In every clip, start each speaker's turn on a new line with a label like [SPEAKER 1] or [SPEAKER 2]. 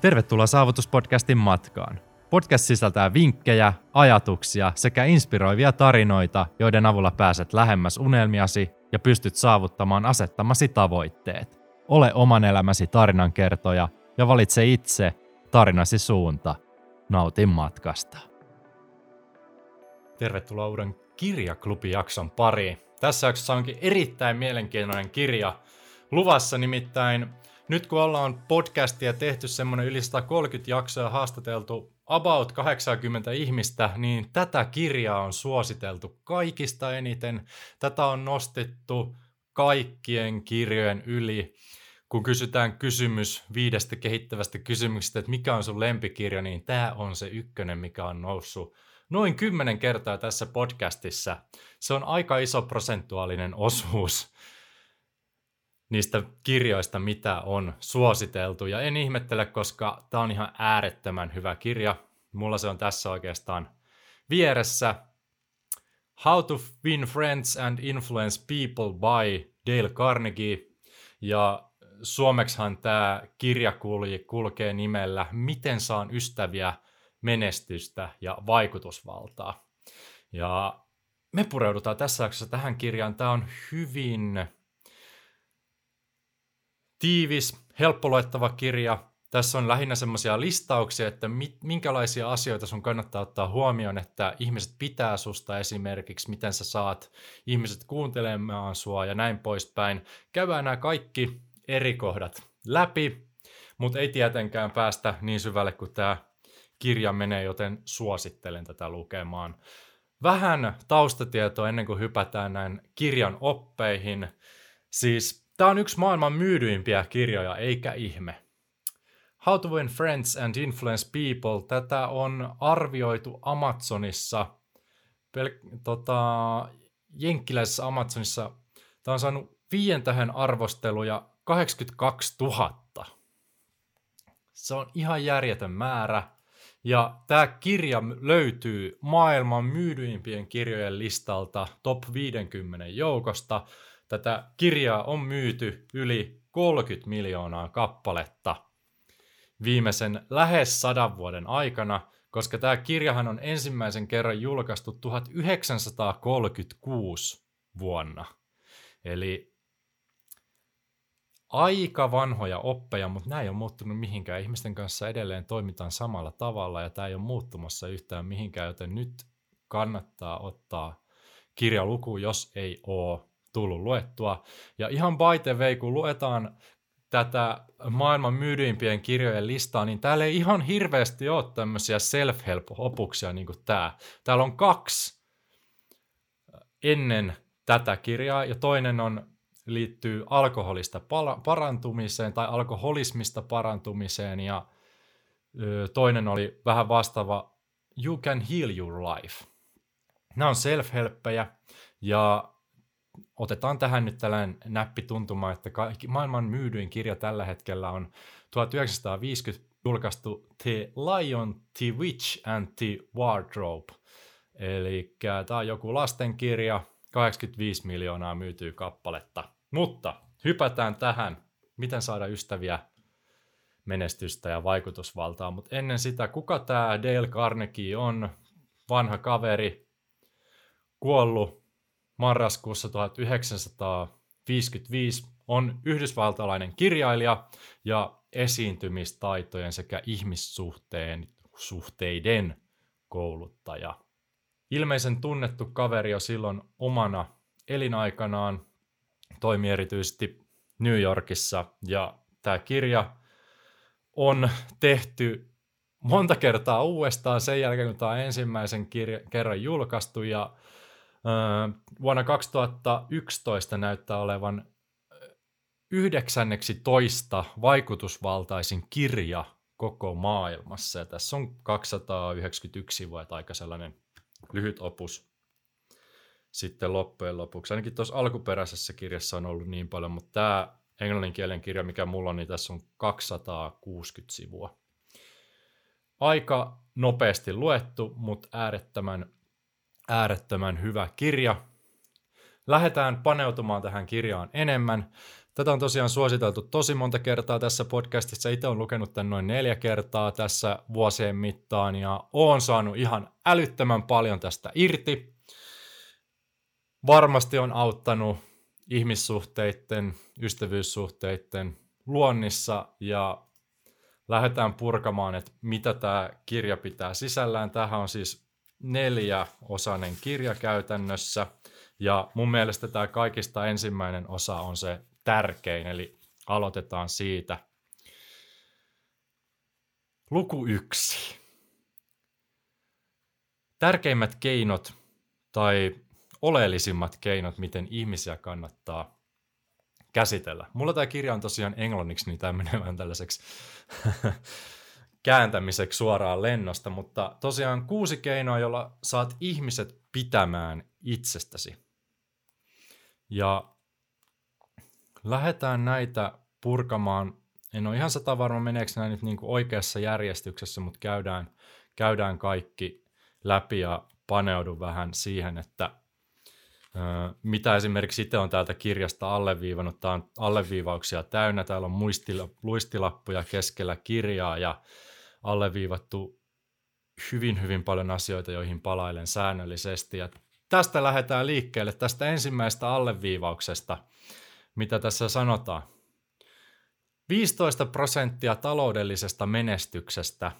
[SPEAKER 1] Tervetuloa Saavutuspodcastin matkaan. Podcast sisältää vinkkejä, ajatuksia sekä inspiroivia tarinoita, joiden avulla pääset lähemmäs unelmiasi ja pystyt saavuttamaan asettamasi tavoitteet. Ole oman elämäsi tarinankertoja ja valitse itse tarinasi suunta. Nautin matkasta. Tervetuloa uuden kirjaklubijakson pariin. Tässä jaksossa onkin erittäin mielenkiintoinen kirja luvassa, nimittäin nyt kun ollaan podcastia tehty semmoinen yli 130 jaksoa ja haastateltu about 80 ihmistä, niin tätä kirjaa on suositeltu kaikista eniten. Tätä on nostettu kaikkien kirjojen yli. Kun kysytään kysymys viidestä kehittävästä kysymyksestä, että mikä on sun lempikirja, niin tämä on se ykkönen, mikä on noussut noin kymmenen kertaa tässä podcastissa. Se on aika iso prosentuaalinen osuus niistä kirjoista, mitä on suositeltu. Ja en ihmettele, koska tämä on ihan äärettömän hyvä kirja. Mulla se on tässä oikeastaan vieressä. How to Win Friends and Influence People by Dale Carnegie. Ja suomeksihan tämä kirja kulkee nimellä Miten saan ystäviä, menestystä ja vaikutusvaltaa. Ja me pureudutaan tässä jaksossa tähän kirjaan. Tämä on hyvin tiivis, helppoluettava kirja. Tässä on lähinnä semmoisia listauksia, että mit, minkälaisia asioita sun kannattaa ottaa huomioon, että ihmiset pitää susta esimerkiksi, miten sä saat ihmiset kuuntelemaan sua ja näin poispäin. Käydään nämä kaikki eri kohdat läpi, mutta ei tietenkään päästä niin syvälle kuin tämä kirja menee, joten suosittelen tätä lukemaan. Vähän taustatietoa ennen kuin hypätään näin kirjan oppeihin. Siis Tämä on yksi maailman myydyimpiä kirjoja, eikä ihme. How to Win Friends and Influence People. Tätä on arvioitu Amazonissa, pel- tota, jenkkiläisessä Amazonissa. Tämä on saanut viien tähän arvosteluja 82 000. Se on ihan järjetön määrä. Ja tämä kirja löytyy maailman myydyimpien kirjojen listalta top 50 joukosta. Tätä kirjaa on myyty yli 30 miljoonaa kappaletta viimeisen lähes sadan vuoden aikana, koska tämä kirjahan on ensimmäisen kerran julkaistu 1936 vuonna. Eli aika vanhoja oppeja, mutta nämä ei ole muuttunut mihinkään. Ihmisten kanssa edelleen toimitaan samalla tavalla ja tämä ei ole muuttumassa yhtään mihinkään, joten nyt kannattaa ottaa kirjaluku, jos ei ole tullut luettua. Ja ihan by the way, kun luetaan tätä maailman myydyimpien kirjojen listaa, niin täällä ei ihan hirveästi ole tämmöisiä self-help-opuksia niin kuin tämä. Täällä on kaksi ennen tätä kirjaa, ja toinen on liittyy alkoholista parantumiseen tai alkoholismista parantumiseen, ja toinen oli vähän vastaava You can heal your life. Nämä on self-helppejä, ja otetaan tähän nyt tällainen näppituntuma, että kaikki, maailman myydyin kirja tällä hetkellä on 1950 julkaistu The Lion, The Witch and The Wardrobe. Eli tämä on joku lastenkirja, 85 miljoonaa myytyy kappaletta. Mutta hypätään tähän, miten saada ystäviä, menestystä ja vaikutusvaltaa. Mutta ennen sitä, kuka tämä Dale Carnegie on? Vanha kaveri, kuollut marraskuussa 1955 on yhdysvaltalainen kirjailija ja esiintymistaitojen sekä ihmissuhteen suhteiden kouluttaja. Ilmeisen tunnettu kaveri jo silloin omana elinaikanaan toimi erityisesti New Yorkissa ja tämä kirja on tehty monta kertaa uudestaan sen jälkeen, kun tämä on ensimmäisen kirja, kerran julkaistu ja vuonna 2011 näyttää olevan yhdeksänneksi toista vaikutusvaltaisin kirja koko maailmassa. Ja tässä on 291 sivua, että aika sellainen lyhyt opus sitten loppujen lopuksi. Ainakin tuossa alkuperäisessä kirjassa on ollut niin paljon, mutta tämä englanninkielen kirja, mikä mulla on, niin tässä on 260 sivua. Aika nopeasti luettu, mutta äärettömän äärettömän hyvä kirja. Lähdetään paneutumaan tähän kirjaan enemmän. Tätä on tosiaan suositeltu tosi monta kertaa tässä podcastissa. Itse olen lukenut tämän noin neljä kertaa tässä vuosien mittaan ja olen saanut ihan älyttömän paljon tästä irti. Varmasti on auttanut ihmissuhteiden, ystävyyssuhteiden luonnissa ja lähdetään purkamaan, että mitä tämä kirja pitää sisällään. Tähän on siis neljä-osainen kirja käytännössä ja mun mielestä tämä kaikista ensimmäinen osa on se tärkein, eli aloitetaan siitä. Luku yksi. Tärkeimmät keinot tai oleellisimmat keinot, miten ihmisiä kannattaa käsitellä. Mulla tämä kirja on tosiaan englanniksi, niin tämä menee vähän tällaiseksi kääntämiseksi suoraan lennosta, mutta tosiaan kuusi keinoa, jolla saat ihmiset pitämään itsestäsi. Ja lähdetään näitä purkamaan. En ole ihan sata varma, meneekö nämä nyt niin kuin oikeassa järjestyksessä, mutta käydään, käydään kaikki läpi ja paneudun vähän siihen, että mitä esimerkiksi itse on täältä kirjasta alleviivannut. Tämä on alleviivauksia täynnä. Täällä on muistila, luistilappuja keskellä kirjaa ja alleviivattu hyvin, hyvin paljon asioita, joihin palailen säännöllisesti. Ja tästä lähdetään liikkeelle, tästä ensimmäisestä alleviivauksesta, mitä tässä sanotaan. 15 prosenttia taloudellisesta menestyksestä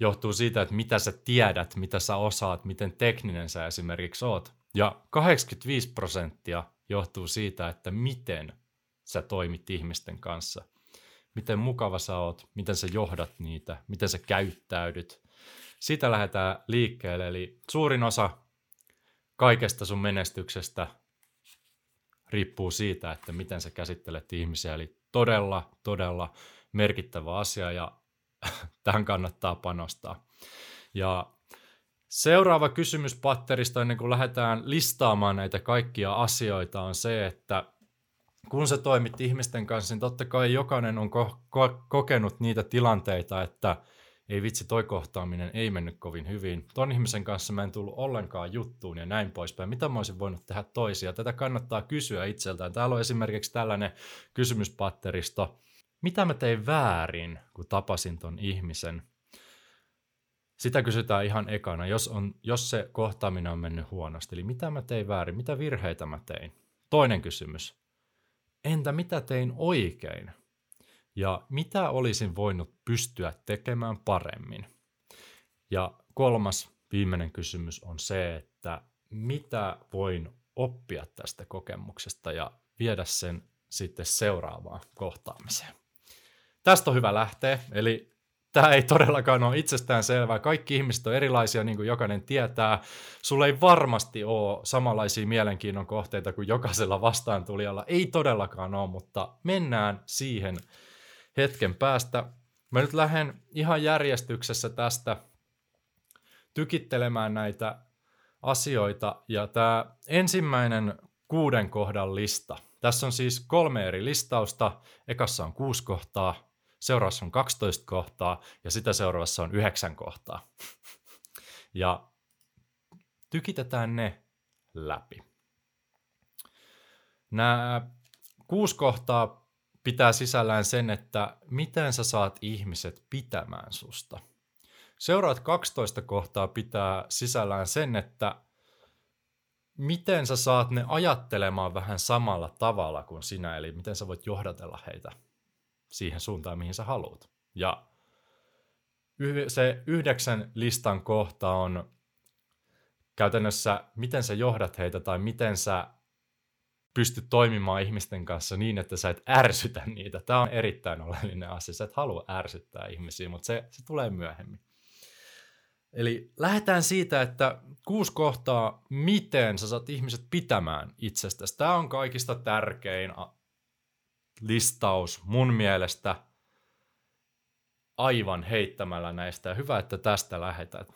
[SPEAKER 1] johtuu siitä, että mitä sä tiedät, mitä sä osaat, miten tekninen sä esimerkiksi oot. Ja 85 prosenttia johtuu siitä, että miten sä toimit ihmisten kanssa. Miten mukava sä oot, miten sä johdat niitä, miten sä käyttäydyt. Sitä lähdetään liikkeelle, eli suurin osa kaikesta sun menestyksestä riippuu siitä, että miten sä käsittelet ihmisiä. Eli todella, todella merkittävä asia ja tähän kannattaa panostaa. Ja seuraava kysymys patterista ennen kuin lähdetään listaamaan näitä kaikkia asioita on se, että kun sä toimit ihmisten kanssa, niin totta kai jokainen on ko- ko- kokenut niitä tilanteita, että – ei vitsi, toi kohtaaminen ei mennyt kovin hyvin. Ton ihmisen kanssa mä en tullut ollenkaan juttuun ja näin poispäin. Mitä mä olisin voinut tehdä toisia? Tätä kannattaa kysyä itseltään. Täällä on esimerkiksi tällainen kysymyspatteristo. Mitä mä tein väärin, kun tapasin ton ihmisen? Sitä kysytään ihan ekana, jos, on, jos se kohtaaminen on mennyt huonosti. Eli mitä mä tein väärin? Mitä virheitä mä tein? Toinen kysymys. Entä mitä tein oikein? ja mitä olisin voinut pystyä tekemään paremmin. Ja kolmas viimeinen kysymys on se, että mitä voin oppia tästä kokemuksesta ja viedä sen sitten seuraavaan kohtaamiseen. Tästä on hyvä lähteä, eli tämä ei todellakaan ole itsestään selvää. Kaikki ihmiset on erilaisia, niin kuin jokainen tietää. Sulla ei varmasti ole samanlaisia mielenkiinnon kohteita kuin jokaisella vastaantulijalla. Ei todellakaan ole, mutta mennään siihen hetken päästä. Mä nyt lähden ihan järjestyksessä tästä tykittelemään näitä asioita. Ja tämä ensimmäinen kuuden kohdan lista. Tässä on siis kolme eri listausta. Ekassa on kuusi kohtaa, seuraavassa on 12 kohtaa ja sitä seuraavassa on yhdeksän kohtaa. Ja tykitetään ne läpi. Nämä kuusi kohtaa pitää sisällään sen, että miten sä saat ihmiset pitämään susta. Seuraat 12 kohtaa pitää sisällään sen, että miten sä saat ne ajattelemaan vähän samalla tavalla kuin sinä, eli miten sä voit johdatella heitä siihen suuntaan, mihin sä haluat. Ja se yhdeksän listan kohta on käytännössä, miten sä johdat heitä tai miten sä pysty toimimaan ihmisten kanssa niin, että sä et ärsytä niitä. Tämä on erittäin oleellinen asia. Sä et halua ärsyttää ihmisiä, mutta se, se tulee myöhemmin. Eli lähdetään siitä, että kuusi kohtaa, miten sä saat ihmiset pitämään itsestäsi. Tämä on kaikista tärkein listaus mun mielestä aivan heittämällä näistä. Hyvä, että tästä lähetät.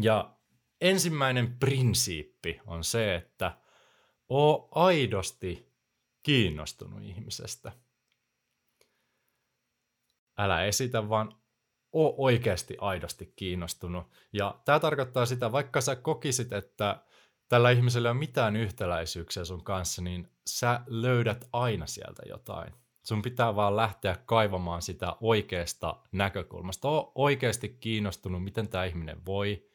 [SPEAKER 1] Ja ensimmäinen prinsiippi on se, että – oo aidosti kiinnostunut ihmisestä. Älä esitä, vaan oo oikeasti aidosti kiinnostunut. Ja tämä tarkoittaa sitä, vaikka sä kokisit, että tällä ihmisellä ei ole mitään yhtäläisyyksiä sun kanssa, niin sä löydät aina sieltä jotain. Sun pitää vaan lähteä kaivamaan sitä oikeasta näkökulmasta. Oon oikeasti kiinnostunut, miten tämä ihminen voi,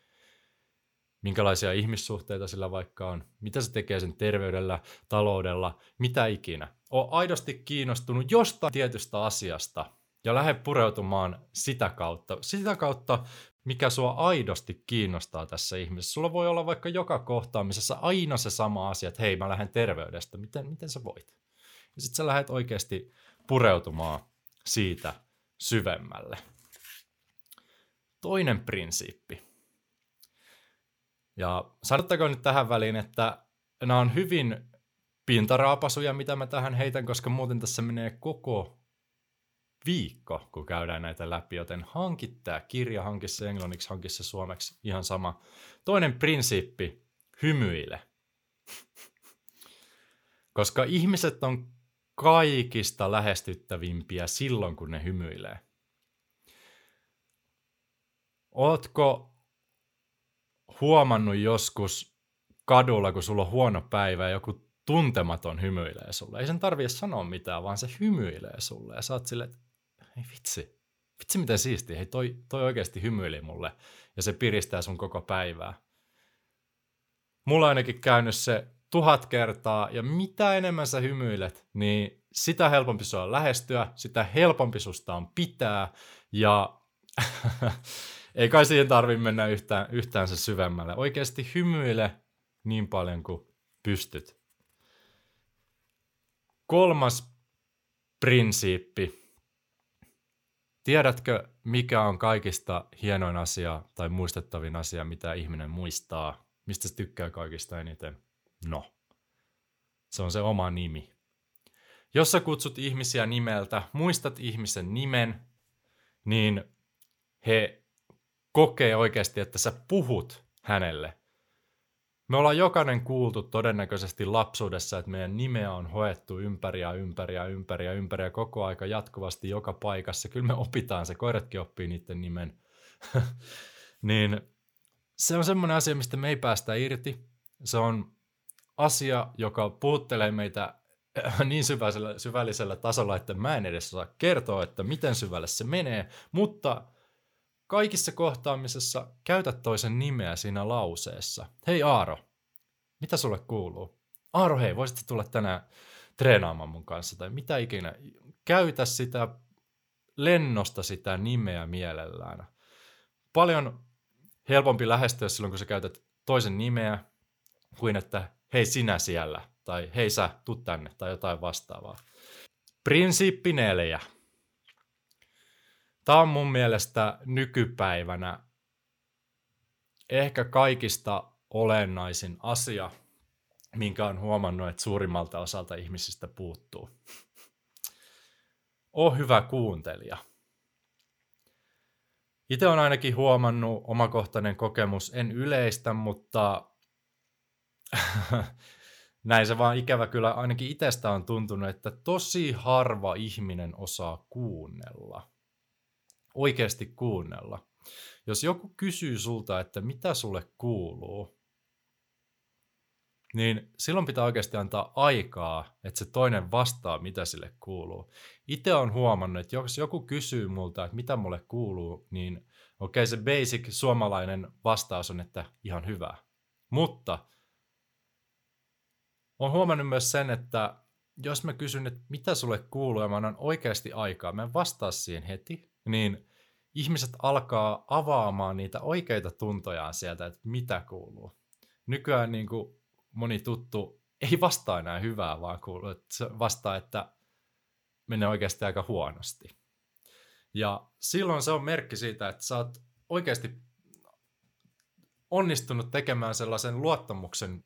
[SPEAKER 1] minkälaisia ihmissuhteita sillä vaikka on, mitä se tekee sen terveydellä, taloudella, mitä ikinä. Oon aidosti kiinnostunut jostain tietystä asiasta ja lähde pureutumaan sitä kautta. Sitä kautta, mikä sua aidosti kiinnostaa tässä ihmisessä. Sulla voi olla vaikka joka kohtaamisessa aina se sama asia, että hei mä lähden terveydestä, miten, miten sä voit? Ja sitten sä lähdet oikeasti pureutumaan siitä syvemmälle. Toinen prinsiippi. Ja sanottakoon nyt tähän väliin, että nämä on hyvin pintaraapasuja, mitä mä tähän heitän, koska muuten tässä menee koko viikko, kun käydään näitä läpi, joten hankit tämä kirja, hankissa englanniksi, hankissa suomeksi, ihan sama. Toinen prinsiippi, hymyile. Koska ihmiset on kaikista lähestyttävimpiä silloin, kun ne hymyilee. Ootko huomannut joskus kadulla, kun sulla on huono päivä ja joku tuntematon hymyilee sulle? Ei sen tarvitse sanoa mitään, vaan se hymyilee sulle ja sä oot silleen, ei vitsi, vitsi miten siistiä, hei toi, toi oikeasti hymyili mulle ja se piristää sun koko päivää. Mulla ainakin käynyt se tuhat kertaa, ja mitä enemmän sä hymyilet, niin sitä helpompi se on lähestyä, sitä helpompi susta on pitää, ja ei kai siihen tarvitse mennä yhtään, yhtään se syvemmälle. Oikeasti hymyile niin paljon kuin pystyt. Kolmas prinsiippi. Tiedätkö, mikä on kaikista hienoin asia tai muistettavin asia, mitä ihminen muistaa? Mistä se tykkää kaikista eniten? No, se on se oma nimi. Jos sä kutsut ihmisiä nimeltä, muistat ihmisen nimen, niin he kokee oikeasti, että sä puhut hänelle. Me ollaan jokainen kuultu todennäköisesti lapsuudessa, että meidän nimeä on hoettu ympäri ja ympäri ja ympäri ja ympäri ja koko aika jatkuvasti joka paikassa. Kyllä me opitaan se, koiratkin oppii niiden nimen. niin se on semmoinen asia, mistä me ei päästä irti. Se on asia, joka puhuttelee meitä niin syvällisellä, syvällisellä tasolla, että mä en edes saa kertoa, että miten syvälle se menee, mutta kaikissa kohtaamisessa käytä toisen nimeä siinä lauseessa. Hei Aaro, mitä sulle kuuluu? Aaro, hei, voisit tulla tänään treenaamaan mun kanssa tai mitä ikinä. Käytä sitä lennosta sitä nimeä mielellään. Paljon helpompi lähestyä silloin, kun sä käytät toisen nimeä, kuin että hei sinä siellä, tai hei sä, tuu tänne, tai jotain vastaavaa. Prinsiippi neljä. Tämä on mun mielestä nykypäivänä ehkä kaikista olennaisin asia, minkä on huomannut, että suurimmalta osalta ihmisistä puuttuu. O hyvä kuuntelija. Itse on ainakin huomannut omakohtainen kokemus, en yleistä, mutta näin se vaan ikävä kyllä ainakin itsestä on tuntunut, että tosi harva ihminen osaa kuunnella. Oikeasti kuunnella. Jos joku kysyy sulta, että mitä sulle kuuluu, niin silloin pitää oikeasti antaa aikaa, että se toinen vastaa, mitä sille kuuluu. Itse on huomannut, että jos joku kysyy multa, että mitä mulle kuuluu, niin okei, okay, se basic suomalainen vastaus on, että ihan hyvä. Mutta olen huomannut myös sen, että jos mä kysyn, että mitä sulle kuuluu ja mä annan oikeasti aikaa, mä en vastaa siihen heti, niin ihmiset alkaa avaamaan niitä oikeita tuntojaan sieltä, että mitä kuuluu. Nykyään niin kuin moni tuttu ei vastaa enää hyvää, vaan kuuluu, että vastaa, että menee oikeasti aika huonosti. Ja silloin se on merkki siitä, että sä oot oikeasti onnistunut tekemään sellaisen luottamuksen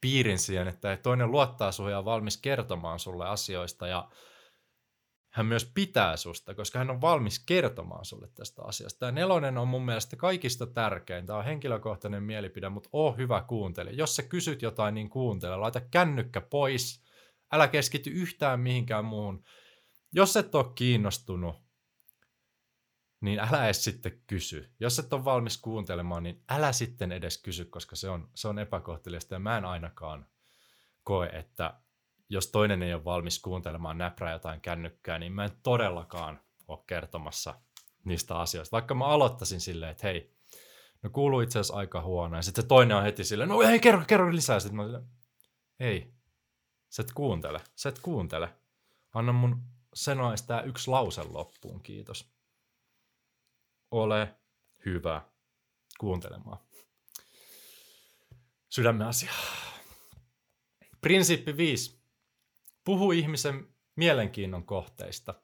[SPEAKER 1] piirin siihen, että toinen luottaa suhun ja on valmis kertomaan sulle asioista ja hän myös pitää susta, koska hän on valmis kertomaan sulle tästä asiasta. Tämä nelonen on mun mielestä kaikista tärkein. Tämä on henkilökohtainen mielipide, mutta oo hyvä kuuntele. Jos sä kysyt jotain, niin kuuntele. Laita kännykkä pois. Älä keskity yhtään mihinkään muuhun. Jos et ole kiinnostunut, niin älä edes sitten kysy. Jos et ole valmis kuuntelemaan, niin älä sitten edes kysy, koska se on, se on epäkohteliasta ja mä en ainakaan koe, että jos toinen ei ole valmis kuuntelemaan näprää jotain kännykkää, niin mä en todellakaan ole kertomassa niistä asioista. Vaikka mä aloittaisin silleen, että hei, no kuuluu itse asiassa aika huono. Ja sitten se toinen on heti silleen, no hei, kerro, kerro lisää. Sitten mä silleen, ei, sä et kuuntele, sä et kuuntele. Anna mun sanoa tämä yksi lause loppuun, kiitos. Ole hyvä kuuntelemaan. Sydämen asia. Prinsiippi 5. Puhu ihmisen mielenkiinnon kohteista.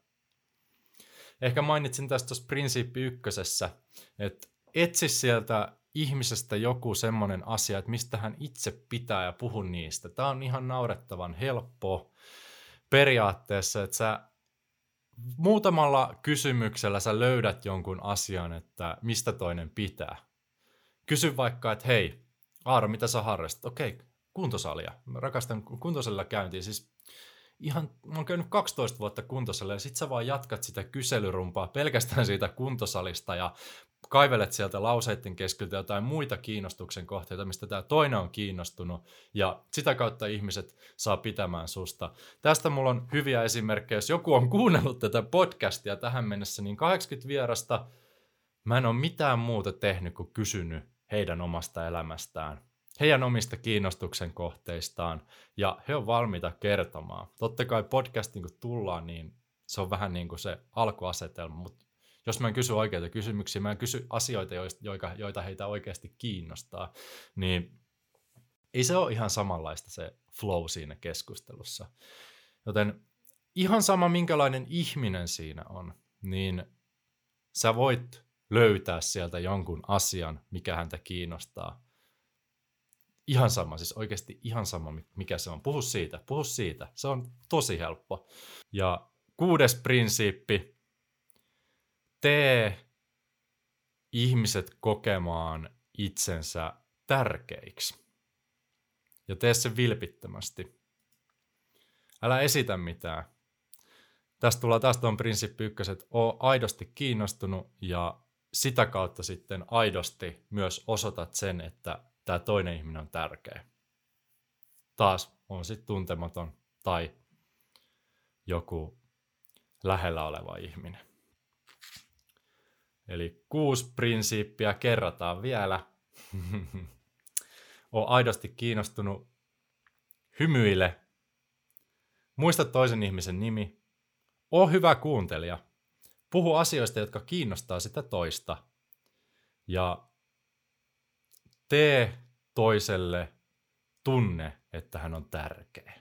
[SPEAKER 1] Ehkä mainitsin tästä tuossa prinsiippi ykkösessä, että etsi sieltä ihmisestä joku semmoinen asia, että mistä hän itse pitää ja puhu niistä. Tämä on ihan naurettavan helppo periaatteessa, että sä muutamalla kysymyksellä sä löydät jonkun asian, että mistä toinen pitää. Kysy vaikka, että hei, Aaro, mitä sä harrastat? Okei, kuntosalia. Mä rakastan kuntosalilla käyntiä. Siis ihan, mä oon käynyt 12 vuotta kuntosalilla ja sit sä vaan jatkat sitä kyselyrumpaa pelkästään siitä kuntosalista ja kaivelet sieltä lauseiden keskeltä jotain muita kiinnostuksen kohteita, mistä tämä toinen on kiinnostunut, ja sitä kautta ihmiset saa pitämään susta. Tästä mulla on hyviä esimerkkejä. Jos joku on kuunnellut tätä podcastia tähän mennessä, niin 80 vierasta mä en ole mitään muuta tehnyt kuin kysynyt heidän omasta elämästään, heidän omista kiinnostuksen kohteistaan, ja he on valmiita kertomaan. Totta kai podcastin kun tullaan, niin se on vähän niin kuin se alkuasetelma, mutta jos mä en kysy oikeita kysymyksiä, mä en kysy asioita, joita, joita heitä oikeasti kiinnostaa, niin ei se ole ihan samanlaista se flow siinä keskustelussa. Joten ihan sama, minkälainen ihminen siinä on, niin sä voit löytää sieltä jonkun asian, mikä häntä kiinnostaa. Ihan sama, siis oikeasti ihan sama, mikä se on. Puhu siitä, puhu siitä. Se on tosi helppo. Ja kuudes prinsiippi, tee ihmiset kokemaan itsensä tärkeiksi. Ja tee se vilpittömästi. Älä esitä mitään. Tästä tulee taas tuon prinsippi ykköset, että oo aidosti kiinnostunut ja sitä kautta sitten aidosti myös osoitat sen, että tämä toinen ihminen on tärkeä. Taas on sitten tuntematon tai joku lähellä oleva ihminen. Eli kuusi prinsiippiä kerrataan vielä. Oon aidosti kiinnostunut. Hymyile. Muista toisen ihmisen nimi. Oo hyvä kuuntelija. Puhu asioista, jotka kiinnostaa sitä toista. Ja tee toiselle tunne, että hän on tärkeä.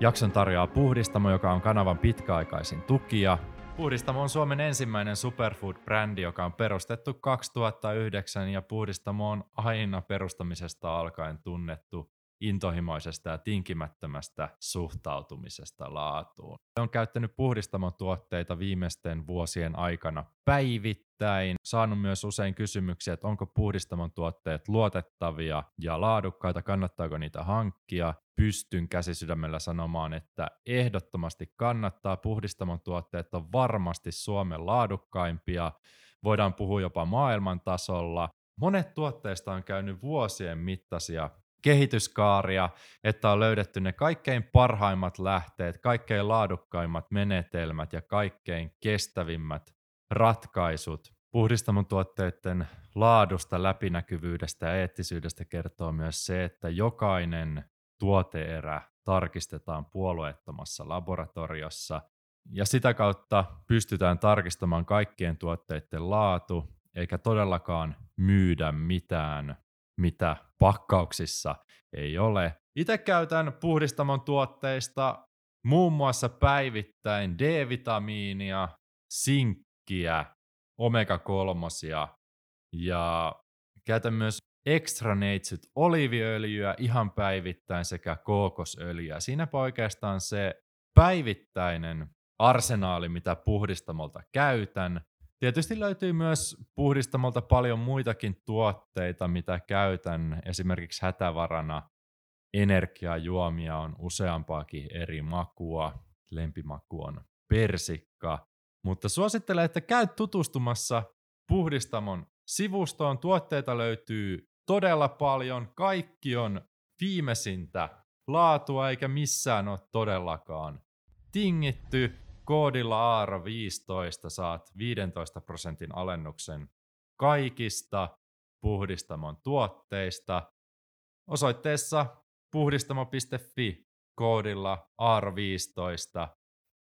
[SPEAKER 1] Jakson tarjoaa Puhdistamo, joka on kanavan pitkäaikaisin tukija. Puhdistamo on Suomen ensimmäinen superfood-brändi, joka on perustettu 2009 ja Puhdistamo on aina perustamisesta alkaen tunnettu intohimoisesta ja tinkimättömästä suhtautumisesta laatuun. On käyttänyt puhdistamon tuotteita viimeisten vuosien aikana päivittäin. Saanut myös usein kysymyksiä, että onko puhdistamon tuotteet luotettavia ja laadukkaita, kannattaako niitä hankkia. Pystyn käsisydämellä sanomaan, että ehdottomasti kannattaa. Puhdistamon tuotteet on varmasti Suomen laadukkaimpia. Voidaan puhua jopa maailman tasolla. Monet tuotteista on käynyt vuosien mittaisia kehityskaaria, että on löydetty ne kaikkein parhaimmat lähteet, kaikkein laadukkaimmat menetelmät ja kaikkein kestävimmät ratkaisut. Puhdistamon tuotteiden laadusta, läpinäkyvyydestä ja eettisyydestä kertoo myös se, että jokainen tuoteerä tarkistetaan puolueettomassa laboratoriossa ja sitä kautta pystytään tarkistamaan kaikkien tuotteiden laatu, eikä todellakaan myydä mitään mitä pakkauksissa ei ole. Itse käytän puhdistamon tuotteista muun muassa päivittäin D-vitamiinia, sinkkiä, omega-3 ja käytän myös extra neitsyt oliiviöljyä ihan päivittäin sekä kookosöljyä. Siinä oikeastaan se päivittäinen arsenaali, mitä puhdistamolta käytän. Tietysti löytyy myös puhdistamolta paljon muitakin tuotteita, mitä käytän. Esimerkiksi hätävarana energiajuomia on useampaakin eri makua. Lempimaku on
[SPEAKER 2] persikka. Mutta suosittelen, että käy tutustumassa Puhdistamon sivustoon. Tuotteita löytyy todella paljon. Kaikki on viimeisintä laatua, eikä missään ole todellakaan tingitty. Koodilla Aaro 15 saat 15 prosentin alennuksen kaikista puhdistamon tuotteista. Osoitteessa puhdistamo.fi koodilla AR15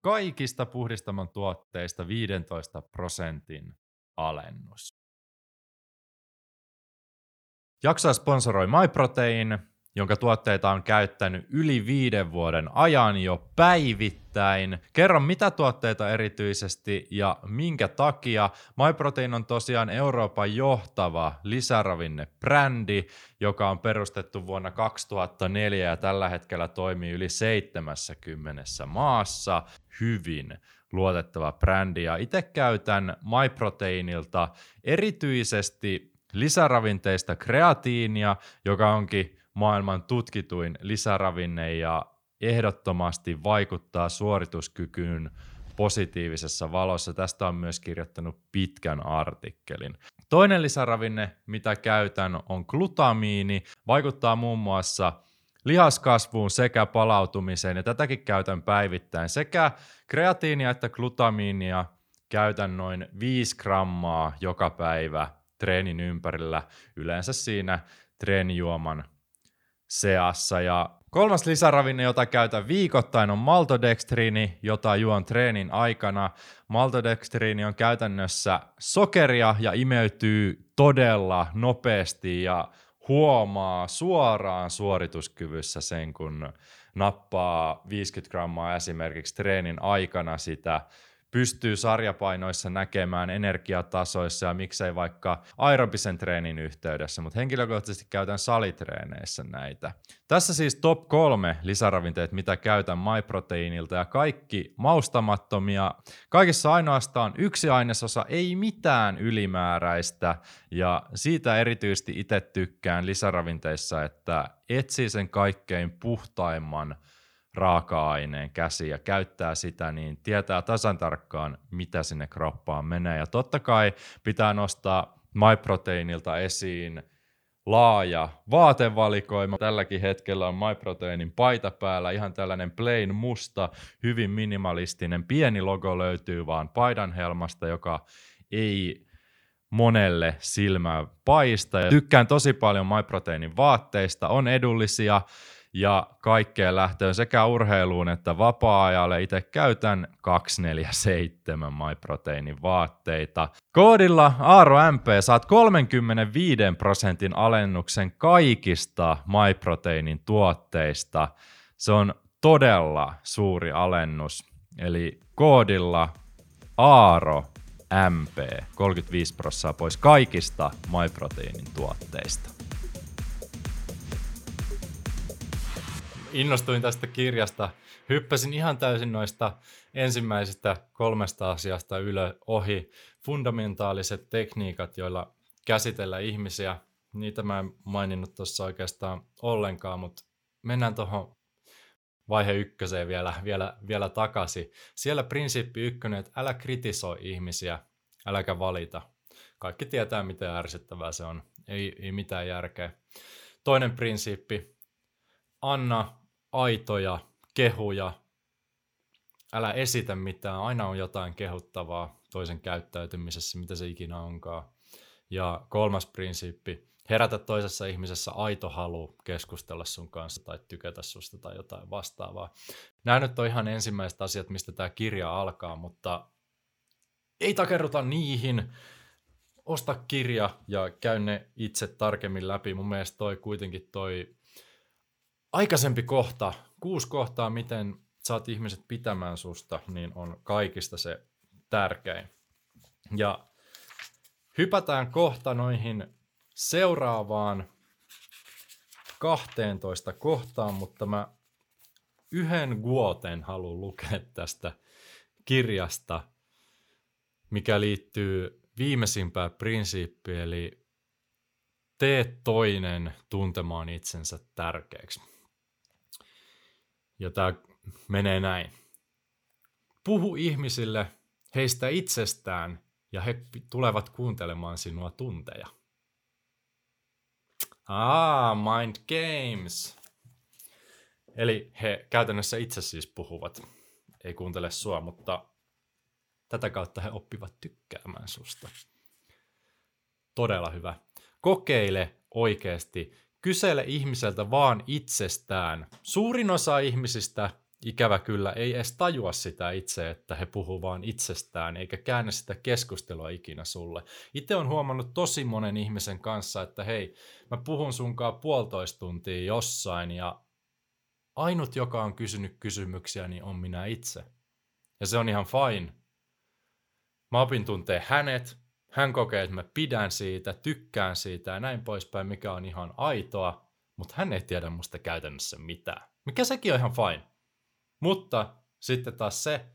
[SPEAKER 2] kaikista puhdistamon tuotteista 15 prosentin alennus. Jaksoa sponsoroi MyProtein, jonka tuotteita on käyttänyt yli viiden vuoden ajan jo päivittäin. Kerro mitä tuotteita erityisesti ja minkä takia. MyProtein on tosiaan Euroopan johtava lisäravinnebrändi, joka on perustettu vuonna 2004 ja tällä hetkellä toimii yli 70 maassa hyvin luotettava brändi. Ja itse käytän MyProteinilta erityisesti lisäravinteista kreatiinia, joka onkin maailman tutkituin lisäravinne ja ehdottomasti vaikuttaa suorituskykyyn positiivisessa valossa. Tästä on myös kirjoittanut pitkän artikkelin. Toinen lisäravinne, mitä käytän, on glutamiini. Vaikuttaa muun muassa lihaskasvuun sekä palautumiseen, ja tätäkin käytän päivittäin. Sekä kreatiinia että glutamiinia käytän noin 5 grammaa joka päivä treenin ympärillä, yleensä siinä treenijuoman seassa. Ja kolmas lisäravinne, jota käytän viikoittain, on maltodextriini, jota juon treenin aikana. Maltodextriini on käytännössä sokeria ja imeytyy todella nopeasti ja huomaa suoraan suorituskyvyssä sen, kun nappaa 50 grammaa esimerkiksi treenin aikana sitä pystyy sarjapainoissa näkemään energiatasoissa ja miksei vaikka aerobisen treenin yhteydessä, mutta henkilökohtaisesti käytän salitreeneissä näitä. Tässä siis top kolme lisäravinteet, mitä käytän MyProteinilta ja kaikki maustamattomia. Kaikissa ainoastaan yksi ainesosa, ei mitään ylimääräistä ja siitä erityisesti itse tykkään lisäravinteissa, että etsii sen kaikkein puhtaimman raaka-aineen käsi ja käyttää sitä, niin tietää tasan tarkkaan, mitä sinne kroppaan menee. Ja totta kai pitää nostaa MyProteinilta esiin laaja vaatevalikoima. Tälläkin hetkellä on MyProteinin paita päällä, ihan tällainen plain musta, hyvin minimalistinen, pieni logo löytyy vaan paidan helmasta, joka ei monelle silmää paista. Ja tykkään tosi paljon MyProteinin vaatteista, on edullisia, ja kaikkeen lähtöön sekä urheiluun että vapaa-ajalle. Itse käytän 247 MyProteinin vaatteita. Koodilla AaroMP saat 35 prosentin alennuksen kaikista MyProteinin tuotteista. Se on todella suuri alennus. Eli koodilla Aaro MP 35 prosenttia pois kaikista MyProteinin tuotteista.
[SPEAKER 1] Innostuin tästä kirjasta. Hyppäsin ihan täysin noista ensimmäisistä kolmesta asiasta ylö ohi. Fundamentaaliset tekniikat, joilla käsitellä ihmisiä. Niitä mä en maininnut tuossa oikeastaan ollenkaan, mutta mennään tuohon vaihe ykköseen vielä, vielä, vielä takaisin. Siellä prinsiippi ykkönen, että älä kritisoi ihmisiä, äläkä valita. Kaikki tietää, miten ärsyttävää se on. Ei, ei mitään järkeä. Toinen prinsiippi, anna aitoja kehuja. Älä esitä mitään, aina on jotain kehuttavaa toisen käyttäytymisessä, mitä se ikinä onkaan. Ja kolmas prinsiippi, herätä toisessa ihmisessä aito halu keskustella sun kanssa tai tykätä susta tai jotain vastaavaa. Nämä nyt on ihan ensimmäiset asiat, mistä tämä kirja alkaa, mutta ei takerruta niihin. Osta kirja ja käy ne itse tarkemmin läpi. Mun mielestä toi kuitenkin toi aikaisempi kohta, kuusi kohtaa, miten saat ihmiset pitämään susta, niin on kaikista se tärkein. Ja hypätään kohta noihin seuraavaan 12 kohtaan, mutta mä yhden guoten haluan lukea tästä kirjasta, mikä liittyy viimeisimpään prinsiippiin, eli tee toinen tuntemaan itsensä tärkeäksi. Ja tämä menee näin. Puhu ihmisille heistä itsestään ja he tulevat kuuntelemaan sinua tunteja. Ah, mind games. Eli he käytännössä itse siis puhuvat, ei kuuntele sua, mutta tätä kautta he oppivat tykkäämään susta. Todella hyvä. Kokeile oikeasti. Kysele ihmiseltä vaan itsestään. Suurin osa ihmisistä ikävä kyllä ei edes tajua sitä itse, että he puhuu vaan itsestään, eikä käännä sitä keskustelua ikinä sulle. Itse on huomannut tosi monen ihmisen kanssa, että hei, mä puhun sunkaan puolitoista tuntia jossain, ja ainut, joka on kysynyt kysymyksiä, niin on minä itse. Ja se on ihan fine. Mä opin tuntee hänet, hän kokee, että mä pidän siitä, tykkään siitä ja näin poispäin, mikä on ihan aitoa, mutta hän ei tiedä musta käytännössä mitään. Mikä sekin on ihan fine. Mutta sitten taas se,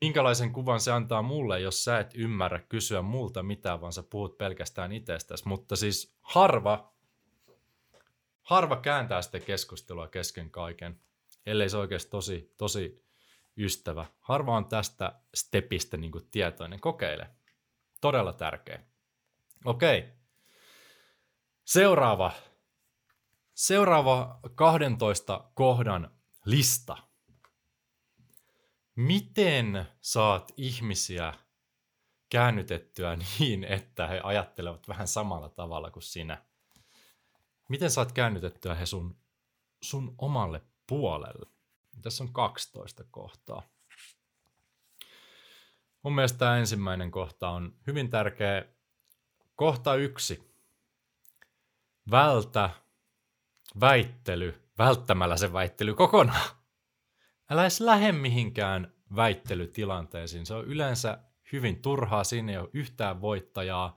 [SPEAKER 1] minkälaisen kuvan se antaa mulle, jos sä et ymmärrä kysyä multa mitään, vaan sä puhut pelkästään itsestäsi. Mutta siis harva, harva kääntää sitten keskustelua kesken kaiken, ellei se oikeasti tosi, tosi ystävä. Harva on tästä stepistä niin kuin tietoinen. Kokeile. Todella tärkeä. Okei. Seuraava Seuraava 12 kohdan lista. Miten saat ihmisiä käännytettyä niin, että he ajattelevat vähän samalla tavalla kuin sinä? Miten saat käännytettyä he sun, sun omalle puolelle? Tässä on 12 kohtaa. Mun mielestä tämä ensimmäinen kohta on hyvin tärkeä. Kohta yksi. Vältä väittely välttämällä se väittely kokonaan. Älä edes lähde mihinkään väittelytilanteisiin. Se on yleensä hyvin turhaa, siinä ei ole yhtään voittajaa.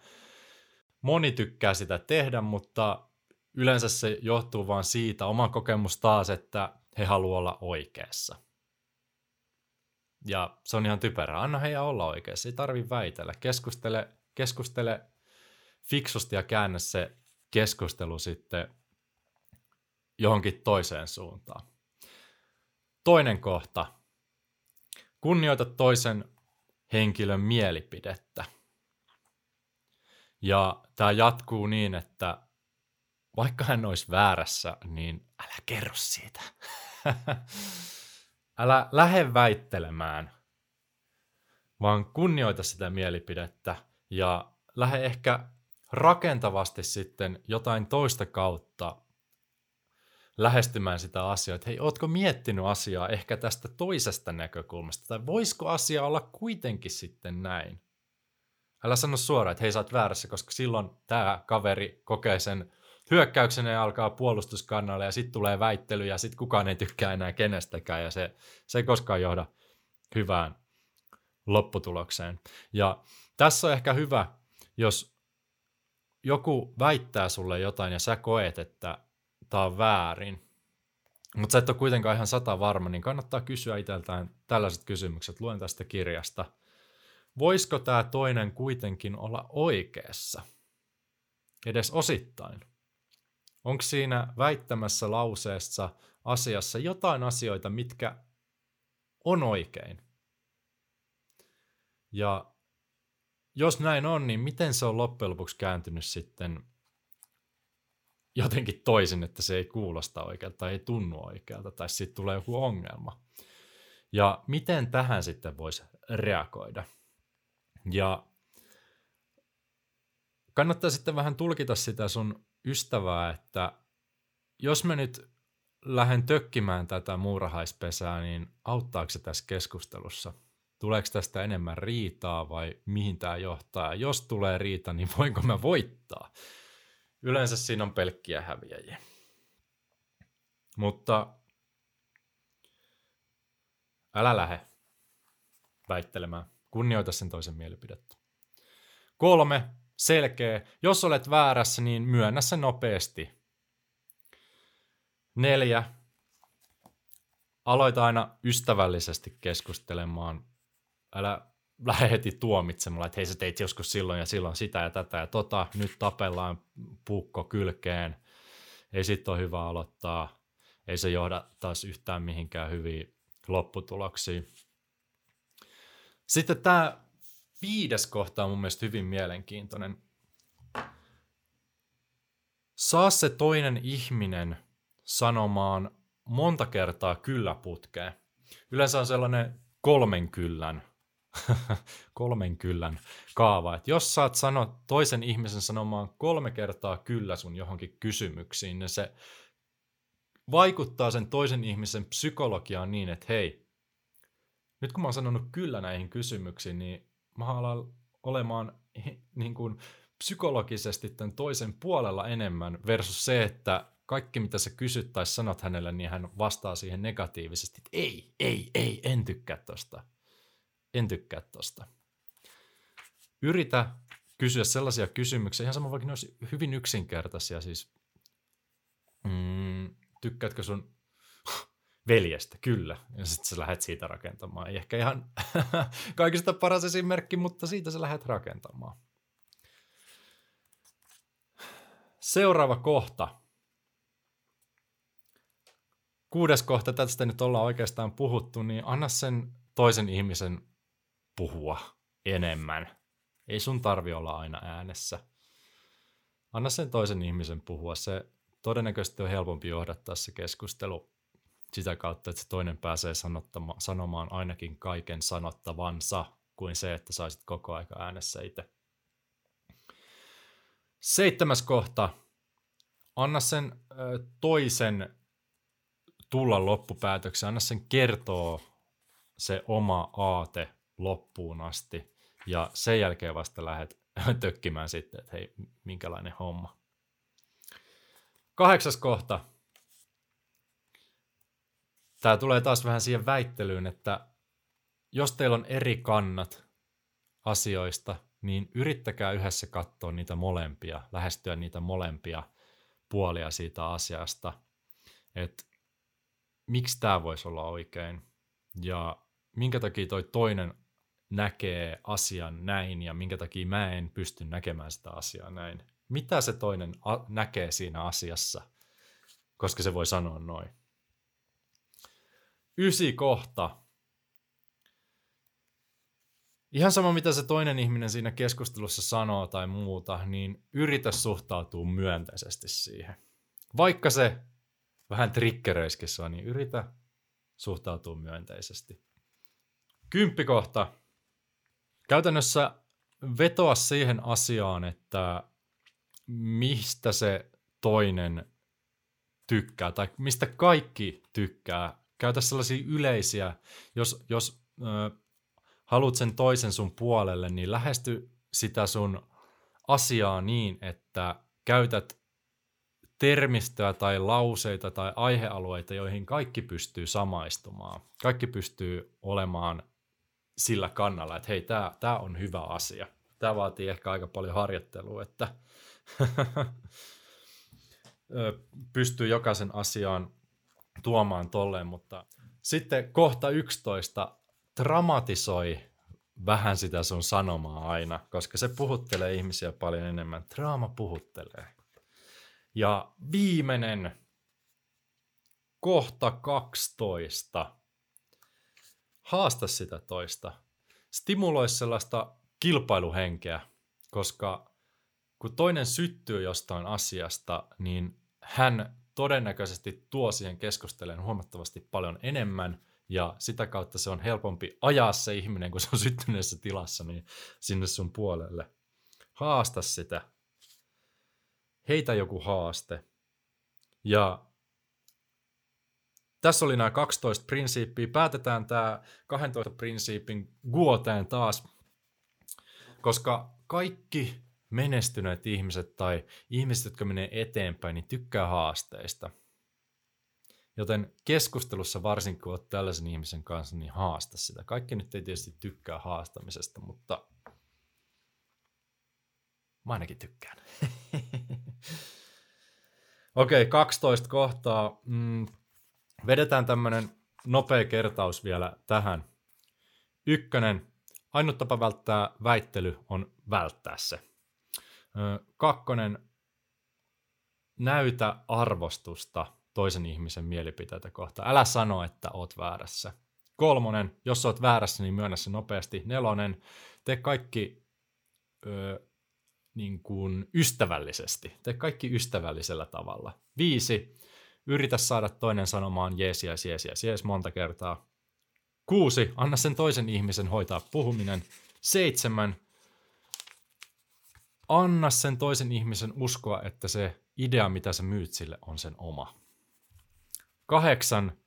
[SPEAKER 1] Moni tykkää sitä tehdä, mutta yleensä se johtuu vain siitä, oma kokemus taas, että he haluavat olla oikeassa. Ja se on ihan typerää. Anna heidän olla oikeassa. Ei tarvi väitellä. Keskustele, keskustele fiksusti ja käännä se keskustelu sitten johonkin toiseen suuntaan. Toinen kohta. Kunnioita toisen henkilön mielipidettä. Ja tämä jatkuu niin, että vaikka hän olisi väärässä, niin älä kerro siitä. älä lähde väittelemään, vaan kunnioita sitä mielipidettä ja lähde ehkä rakentavasti sitten jotain toista kautta lähestymään sitä asiaa, että hei, ootko miettinyt asiaa ehkä tästä toisesta näkökulmasta, tai voisiko asia olla kuitenkin sitten näin? Älä sano suoraan, että hei, sä oot väärässä, koska silloin tämä kaveri kokee sen hyökkäyksen ja alkaa puolustuskannalle, ja sitten tulee väittely, ja sitten kukaan ei tykkää enää kenestäkään, ja se, se ei koskaan johda hyvään lopputulokseen. Ja tässä on ehkä hyvä, jos joku väittää sulle jotain, ja sä koet, että tämä on väärin, mutta sä et ole kuitenkaan ihan sata varma, niin kannattaa kysyä itseltään tällaiset kysymykset. Luen tästä kirjasta. Voisiko tämä toinen kuitenkin olla oikeassa? Edes osittain. Onko siinä väittämässä lauseessa asiassa jotain asioita, mitkä on oikein? Ja jos näin on, niin miten se on loppujen lopuksi kääntynyt sitten jotenkin toisin, että se ei kuulosta oikealta tai ei tunnu oikealta tai sitten tulee joku ongelma. Ja miten tähän sitten voisi reagoida? Ja kannattaa sitten vähän tulkita sitä sun ystävää, että jos mä nyt lähden tökkimään tätä muurahaispesää, niin auttaako se tässä keskustelussa? Tuleeko tästä enemmän riitaa vai mihin tämä johtaa? Jos tulee riita, niin voinko mä voittaa? Yleensä siinä on pelkkiä häviäjiä. Mutta älä lähde väittelemään. Kunnioita sen toisen mielipidettä. Kolme, selkeä. Jos olet väärässä, niin myönnä se nopeasti. Neljä, aloita aina ystävällisesti keskustelemaan. Älä lähde heti tuomitsemalla, että hei sä teit joskus silloin ja silloin sitä ja tätä ja tota, nyt tapellaan puukko kylkeen, ei sit ole hyvä aloittaa, ei se johda taas yhtään mihinkään hyviin lopputuloksia. Sitten tämä viides kohta on mun mielestä hyvin mielenkiintoinen. Saa se toinen ihminen sanomaan monta kertaa kyllä putkeen. Yleensä on sellainen kolmen kyllän, kolmen kyllän kaava. Että jos saat sanoa toisen ihmisen sanomaan kolme kertaa kyllä sun johonkin kysymyksiin, niin se vaikuttaa sen toisen ihmisen psykologiaan niin, että hei, nyt kun mä oon sanonut kyllä näihin kysymyksiin, niin mä alan olemaan niin kuin psykologisesti tämän toisen puolella enemmän versus se, että kaikki mitä sä kysyt tai sanot hänelle, niin hän vastaa siihen negatiivisesti, että ei, ei, ei, en tykkää tosta. En tykkää tosta. Yritä kysyä sellaisia kysymyksiä, ihan sama vaikka ne olisi hyvin yksinkertaisia, siis mm, tykkäätkö sun veljestä? Kyllä. Ja sitten sä lähdet siitä rakentamaan. Ei ehkä ihan kaikista paras esimerkki, mutta siitä sä lähdet rakentamaan. Seuraava kohta. Kuudes kohta, tästä nyt ollaan oikeastaan puhuttu, niin anna sen toisen ihmisen puhua enemmän. Ei sun tarvi olla aina äänessä. Anna sen toisen ihmisen puhua. Se todennäköisesti on helpompi johdattaa se keskustelu sitä kautta, että se toinen pääsee sanomaan ainakin kaiken sanottavansa, kuin se, että saisit koko aika äänessä itse. Seitsemäs kohta. Anna sen ö, toisen tulla loppupäätöksen, anna sen kertoa se oma aate loppuun asti, ja sen jälkeen vasta lähdet tökkimään sitten, että hei, minkälainen homma. Kahdeksas kohta. Tämä tulee taas vähän siihen väittelyyn, että jos teillä on eri kannat asioista, niin yrittäkää yhdessä katsoa niitä molempia, lähestyä niitä molempia puolia siitä asiasta, että miksi tämä voisi olla oikein ja minkä takia toi toinen näkee asian näin ja minkä takia mä en pysty näkemään sitä asiaa näin. Mitä se toinen a- näkee siinä asiassa, koska se voi sanoa noin. Ysi kohta. Ihan sama, mitä se toinen ihminen siinä keskustelussa sanoo tai muuta, niin yritä suhtautua myönteisesti siihen. Vaikka se vähän triggeröisikin sua, niin yritä suhtautua myönteisesti. Kymppikohta. Käytännössä vetoa siihen asiaan, että mistä se toinen tykkää tai mistä kaikki tykkää. Käytä sellaisia yleisiä, jos, jos äh, haluat sen toisen sun puolelle, niin lähesty sitä sun asiaa niin, että käytät termistöä tai lauseita tai aihealueita, joihin kaikki pystyy samaistumaan. Kaikki pystyy olemaan sillä kannalla, että hei, tämä on hyvä asia. Tämä vaatii ehkä aika paljon harjoittelua, että pystyy jokaisen asiaan tuomaan tolleen, mutta sitten kohta 11 dramatisoi vähän sitä sun sanomaa aina, koska se puhuttelee ihmisiä paljon enemmän. Draama puhuttelee. Ja viimeinen, kohta 12. Haasta sitä toista. Stimuloi sellaista kilpailuhenkeä, koska kun toinen syttyy jostain asiasta, niin hän todennäköisesti tuo siihen keskusteleen huomattavasti paljon enemmän, ja sitä kautta se on helpompi ajaa se ihminen, kun se on syttyneessä tilassa, niin sinne sun puolelle. Haasta sitä heitä joku haaste. Ja tässä oli nämä 12 prinsiippiä. Päätetään tämä 12 prinsiipin guoteen taas, koska kaikki menestyneet ihmiset tai ihmiset, jotka menee eteenpäin, niin tykkää haasteista. Joten keskustelussa varsinkin, kun olet tällaisen ihmisen kanssa, niin haasta sitä. Kaikki nyt ei tietysti tykkää haastamisesta, mutta Mä ainakin tykkään. Okei, okay, 12 kohtaa. Mm, vedetään tämmönen nopea kertaus vielä tähän. Ykkönen, ainut tapa välttää väittely on välttää se. Kakkonen, näytä arvostusta toisen ihmisen mielipiteitä kohtaan. Älä sano, että oot väärässä. Kolmonen, jos oot väärässä, niin myönnä se nopeasti. Nelonen, tee kaikki ö, niin kuin ystävällisesti. Tee kaikki ystävällisellä tavalla. Viisi, yritä saada toinen sanomaan jees, jees, jees, jees, jees monta kertaa. Kuusi, anna sen toisen ihmisen hoitaa puhuminen. Seitsemän, anna sen toisen ihmisen uskoa, että se idea, mitä sä myyt sille, on sen oma. Kahdeksan,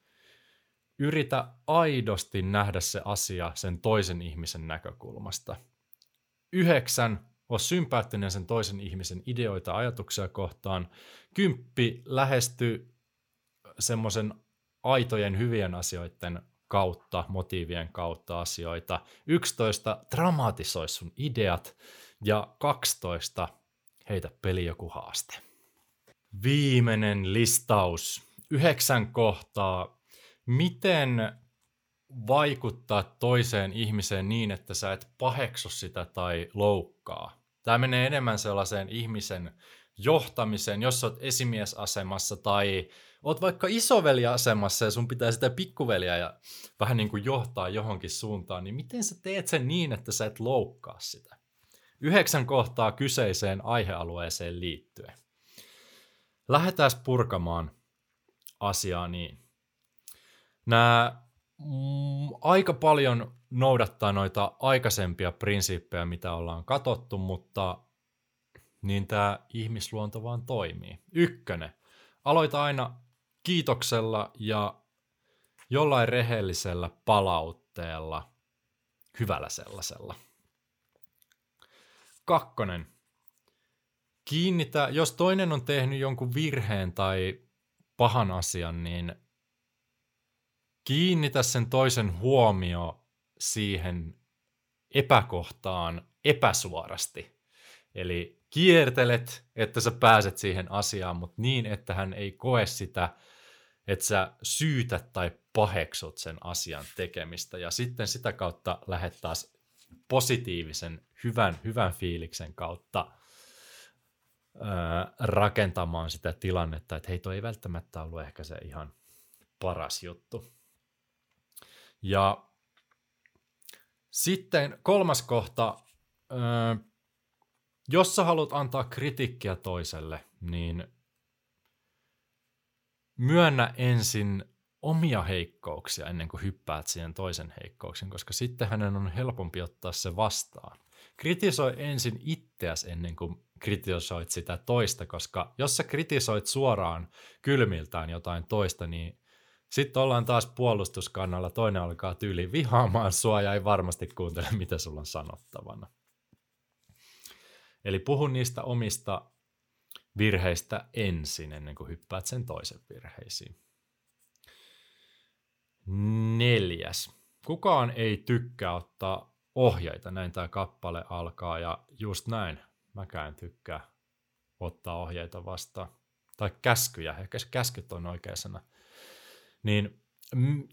[SPEAKER 1] yritä aidosti nähdä se asia sen toisen ihmisen näkökulmasta. Yhdeksän, ole sympaattinen sen toisen ihmisen ideoita, ajatuksia kohtaan. Kymppi, lähesty semmoisen aitojen hyvien asioiden kautta, motiivien kautta asioita. 11. Dramatisoi sun ideat. Ja 12. Heitä peli joku haaste. Viimeinen listaus. Yhdeksän kohtaa. Miten vaikuttaa toiseen ihmiseen niin, että sä et paheksu sitä tai loukkaa. Tämä menee enemmän sellaiseen ihmisen johtamiseen, jos olet esimiesasemassa tai oot vaikka isoveliasemassa ja sun pitää sitä pikkuveliä ja vähän niin kuin johtaa johonkin suuntaan, niin miten sä teet sen niin, että sä et loukkaa sitä? Yhdeksän kohtaa kyseiseen aihealueeseen liittyen. Lähdetään purkamaan asiaa niin. Nämä mm, aika paljon noudattaa noita aikaisempia prinsiippejä, mitä ollaan katottu, mutta niin tämä ihmisluonto vaan toimii. Ykkönen. Aloita aina kiitoksella ja jollain rehellisellä palautteella, hyvällä sellaisella. Kakkonen. Kiinnitä, jos toinen on tehnyt jonkun virheen tai pahan asian, niin kiinnitä sen toisen huomio siihen epäkohtaan epäsuorasti. Eli kiertelet, että sä pääset siihen asiaan, mutta niin, että hän ei koe sitä, että sä syytät tai paheksut sen asian tekemistä. Ja sitten sitä kautta lähdet taas positiivisen, hyvän, hyvän fiiliksen kautta ää, rakentamaan sitä tilannetta, että hei, toi ei välttämättä ollut ehkä se ihan paras juttu. Ja sitten kolmas kohta, jos sä haluat antaa kritiikkiä toiselle, niin myönnä ensin omia heikkouksia ennen kuin hyppäät siihen toisen heikkouksiin, koska sitten hänen on helpompi ottaa se vastaan. Kritisoi ensin itseäsi ennen kuin kritisoit sitä toista, koska jos sä kritisoit suoraan kylmiltään jotain toista, niin sitten ollaan taas puolustuskannalla, toinen alkaa tyyli vihaamaan sua ja ei varmasti kuuntele, mitä sulla on sanottavana. Eli puhu niistä omista virheistä ensin, ennen kuin hyppäät sen toisen virheisiin. Neljäs. Kukaan ei tykkää ottaa ohjeita, näin tämä kappale alkaa, ja just näin, mäkään tykkää ottaa ohjeita vastaan. Tai käskyjä, ehkä käskyt on oikea sana. Niin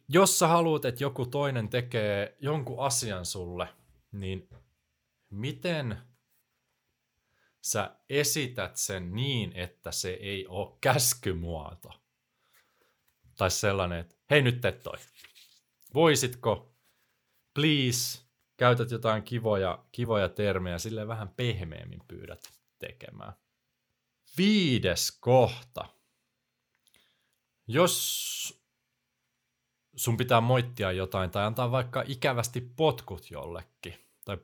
[SPEAKER 1] jos sä haluat, että joku toinen tekee jonkun asian sulle, niin miten sä esität sen niin, että se ei ole käskymuoto? Tai sellainen, että hei nyt te toi. Voisitko, please, käytät jotain kivoja, kivoja termejä, sille vähän pehmeämmin pyydät tekemään. Viides kohta. Jos sun pitää moittia jotain tai antaa vaikka ikävästi potkut jollekin tai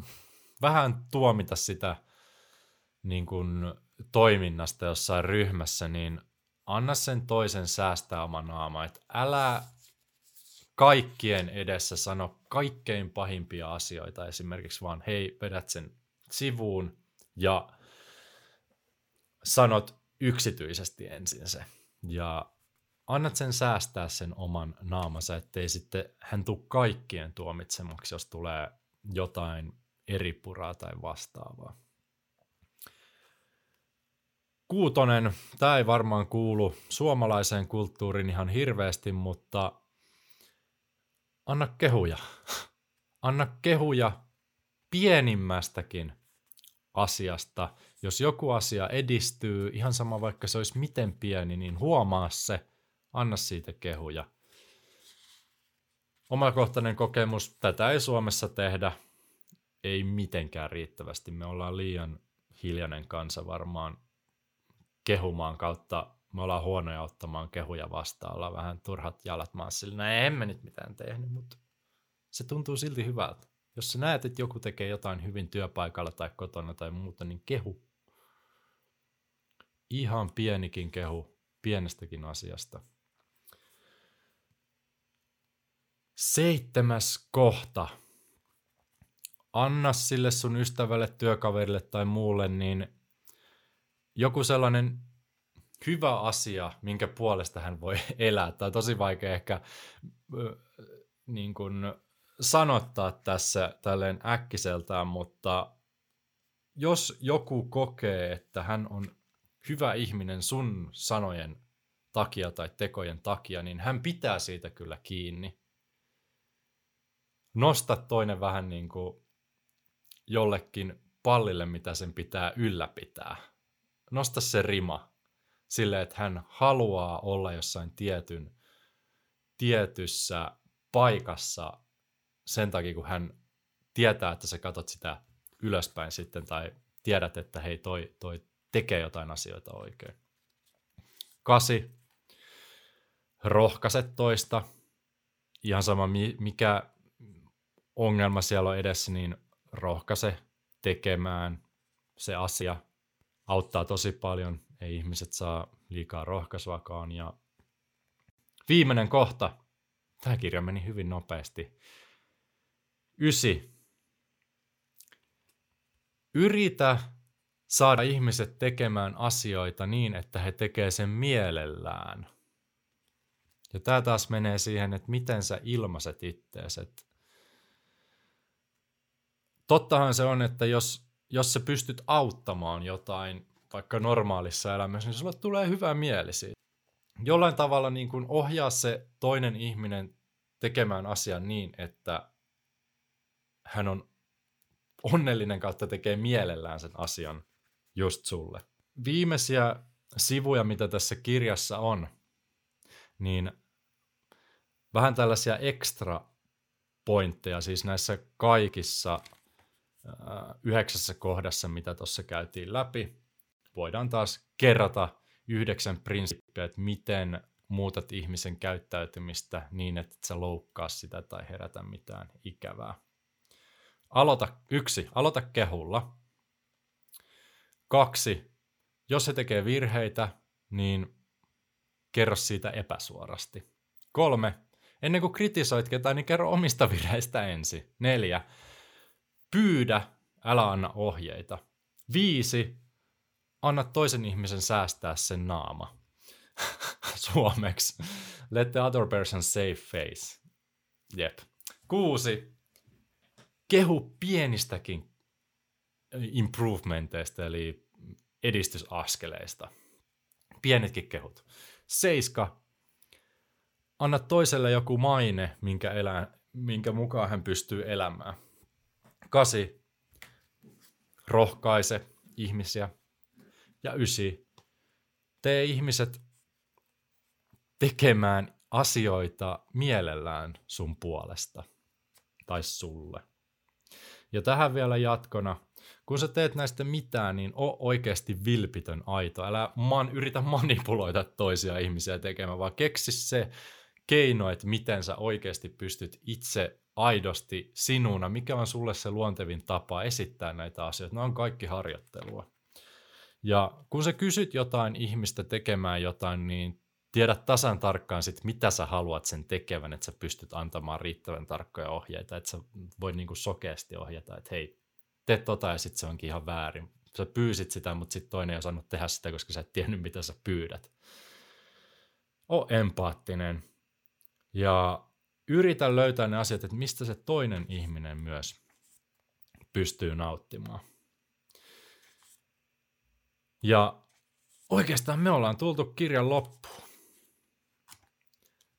[SPEAKER 1] vähän tuomita sitä niin kuin toiminnasta jossain ryhmässä, niin anna sen toisen säästää oma naama. Et älä kaikkien edessä sano kaikkein pahimpia asioita, esimerkiksi vaan hei, vedät sen sivuun ja sanot yksityisesti ensin se. Ja annat sen säästää sen oman naamansa, ettei sitten hän tule kaikkien tuomitsemaksi, jos tulee jotain eri puraa tai vastaavaa. Kuutonen, tämä ei varmaan kuulu suomalaiseen kulttuuriin ihan hirveästi, mutta anna kehuja. Anna kehuja pienimmästäkin asiasta. Jos joku asia edistyy, ihan sama vaikka se olisi miten pieni, niin huomaa se – anna siitä kehuja. omakohtainen kokemus, tätä ei Suomessa tehdä, ei mitenkään riittävästi. Me ollaan liian hiljainen kansa varmaan kehumaan kautta, me ollaan huonoja ottamaan kehuja vastaan, ollaan vähän turhat jalat maassa, en mä nyt mitään tehnyt, mutta se tuntuu silti hyvältä. Jos sä näet, että joku tekee jotain hyvin työpaikalla tai kotona tai muuta, niin kehu. Ihan pienikin kehu pienestäkin asiasta. Seitsemäs kohta. Anna sille sun ystävälle, työkaverille tai muulle niin joku sellainen hyvä asia, minkä puolesta hän voi elää. Tai tosi vaikea ehkä niin kuin sanottaa tässä tälleen äkkiseltään, mutta jos joku kokee, että hän on hyvä ihminen sun sanojen takia tai tekojen takia, niin hän pitää siitä kyllä kiinni. Nosta toinen vähän niin kuin jollekin pallille, mitä sen pitää ylläpitää. Nosta se rima sille, että hän haluaa olla jossain tietyn, tietyssä paikassa sen takia, kun hän tietää, että sä katsot sitä ylöspäin sitten tai tiedät, että hei, toi, toi tekee jotain asioita oikein. Kasi, rohkaise toista. Ihan sama, mikä ongelma siellä on edessä, niin rohkaise tekemään se asia. Auttaa tosi paljon. Ei ihmiset saa liikaa rohkaisuakaan. Ja viimeinen kohta. Tämä kirja meni hyvin nopeasti. Ysi. Yritä saada ihmiset tekemään asioita niin, että he tekee sen mielellään. Ja tämä taas menee siihen, että miten sä ilmaiset ittees. Tottahan se on, että jos, jos sä pystyt auttamaan jotain vaikka normaalissa elämässä, niin sulla tulee hyvä mieli siitä. Jollain tavalla niin kuin ohjaa se toinen ihminen tekemään asian niin, että hän on onnellinen kautta tekee mielellään sen asian just sulle. Viimeisiä sivuja, mitä tässä kirjassa on, niin vähän tällaisia ekstra pointteja, siis näissä kaikissa yhdeksässä kohdassa, mitä tuossa käytiin läpi. Voidaan taas kerrata yhdeksän prinsiippiä, että miten muutat ihmisen käyttäytymistä niin, että et sä loukkaa sitä tai herätä mitään ikävää. Aloita, yksi, aloita kehulla. Kaksi, jos se tekee virheitä, niin kerro siitä epäsuorasti. Kolme, ennen kuin kritisoit ketään, niin kerro omista virheistä ensin. Neljä, pyydä, älä anna ohjeita. Viisi, anna toisen ihmisen säästää sen naama. Suomeksi. Let the other person save face. Jep. Kuusi, kehu pienistäkin improvementeista, eli edistysaskeleista. Pienetkin kehut. Seiska. Anna toiselle joku maine, minkä, elää, minkä mukaan hän pystyy elämään. Kasi. Rohkaise ihmisiä. Ja ysi. Tee ihmiset tekemään asioita mielellään sun puolesta tai sulle. Ja tähän vielä jatkona, kun sä teet näistä mitään, niin o oikeasti vilpitön aito. Älä man, yritä manipuloida toisia ihmisiä tekemään, vaan keksi se keino, että miten sä oikeasti pystyt itse aidosti sinuna, mikä on sulle se luontevin tapa esittää näitä asioita. Ne on kaikki harjoittelua. Ja kun sä kysyt jotain ihmistä tekemään jotain, niin tiedät tasan tarkkaan sit, mitä sä haluat sen tekevän, että sä pystyt antamaan riittävän tarkkoja ohjeita, että sä voit niinku sokeasti ohjata, että hei, tee tota ja sitten se onkin ihan väärin. Sä pyysit sitä, mutta sitten toinen ei osannut tehdä sitä, koska sä et tiennyt, mitä sä pyydät. O empaattinen ja yritä löytää ne asiat, että mistä se toinen ihminen myös pystyy nauttimaan. Ja oikeastaan me ollaan tultu kirjan loppuun.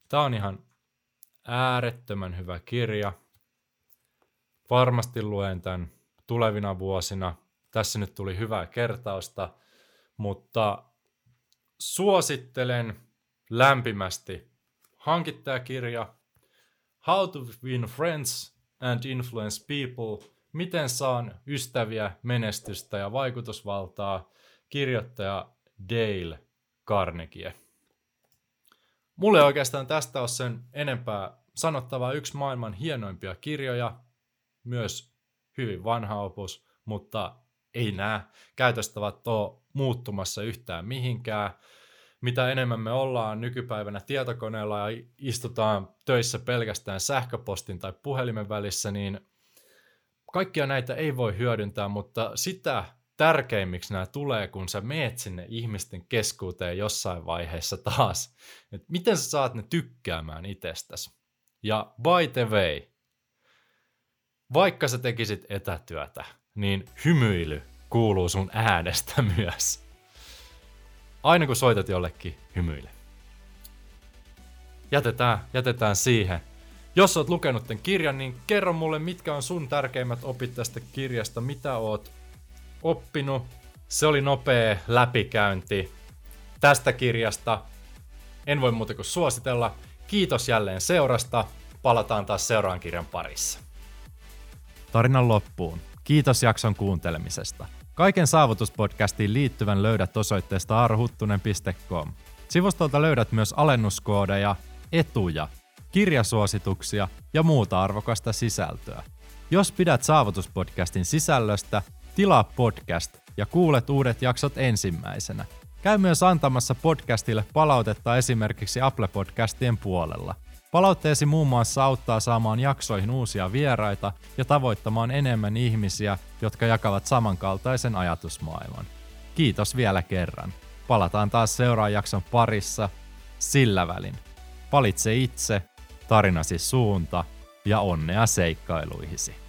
[SPEAKER 1] Tämä on ihan äärettömän hyvä kirja. Varmasti luen tämän tulevina vuosina. Tässä nyt tuli hyvää kertausta, mutta suosittelen lämpimästi hankittaa kirja. How to win friends and influence people. Miten saan ystäviä, menestystä ja vaikutusvaltaa. Kirjoittaja Dale Carnegie. Mulle oikeastaan tästä on sen enempää sanottavaa yksi maailman hienoimpia kirjoja, myös hyvin vanha opus, mutta ei nämä käytöstavat ole muuttumassa yhtään mihinkään. Mitä enemmän me ollaan nykypäivänä tietokoneella ja istutaan töissä pelkästään sähköpostin tai puhelimen välissä, niin kaikkia näitä ei voi hyödyntää, mutta sitä tärkeimmiksi nämä tulee, kun sä meet sinne ihmisten keskuuteen jossain vaiheessa taas. Et miten sä saat ne tykkäämään itsestäsi? Ja by the way, vaikka sä tekisit etätyötä, niin hymyily kuuluu sun äänestä myös. Aina kun soitat jollekin, hymyile. Jätetään, jätetään siihen. Jos oot lukenut tämän kirjan, niin kerro mulle, mitkä on sun tärkeimmät opit tästä kirjasta, mitä oot oppinut. Se oli nopea läpikäynti tästä kirjasta. En voi muuta kuin suositella. Kiitos jälleen seurasta. Palataan taas seuraavan kirjan parissa.
[SPEAKER 2] Tarinan loppuun. Kiitos jakson kuuntelemisesta. Kaiken saavutuspodcastiin liittyvän löydät osoitteesta arhuttunen.com. Sivustolta löydät myös alennuskoodeja, etuja, kirjasuosituksia ja muuta arvokasta sisältöä. Jos pidät saavutuspodcastin sisällöstä, tilaa podcast ja kuulet uudet jaksot ensimmäisenä. Käy myös antamassa podcastille palautetta esimerkiksi Apple Podcastien puolella – Palautteesi muun muassa auttaa saamaan jaksoihin uusia vieraita ja tavoittamaan enemmän ihmisiä, jotka jakavat samankaltaisen ajatusmaailman. Kiitos vielä kerran. Palataan taas seuraavan jakson parissa. Sillä välin. Valitse itse, tarinasi suunta ja onnea seikkailuihisi.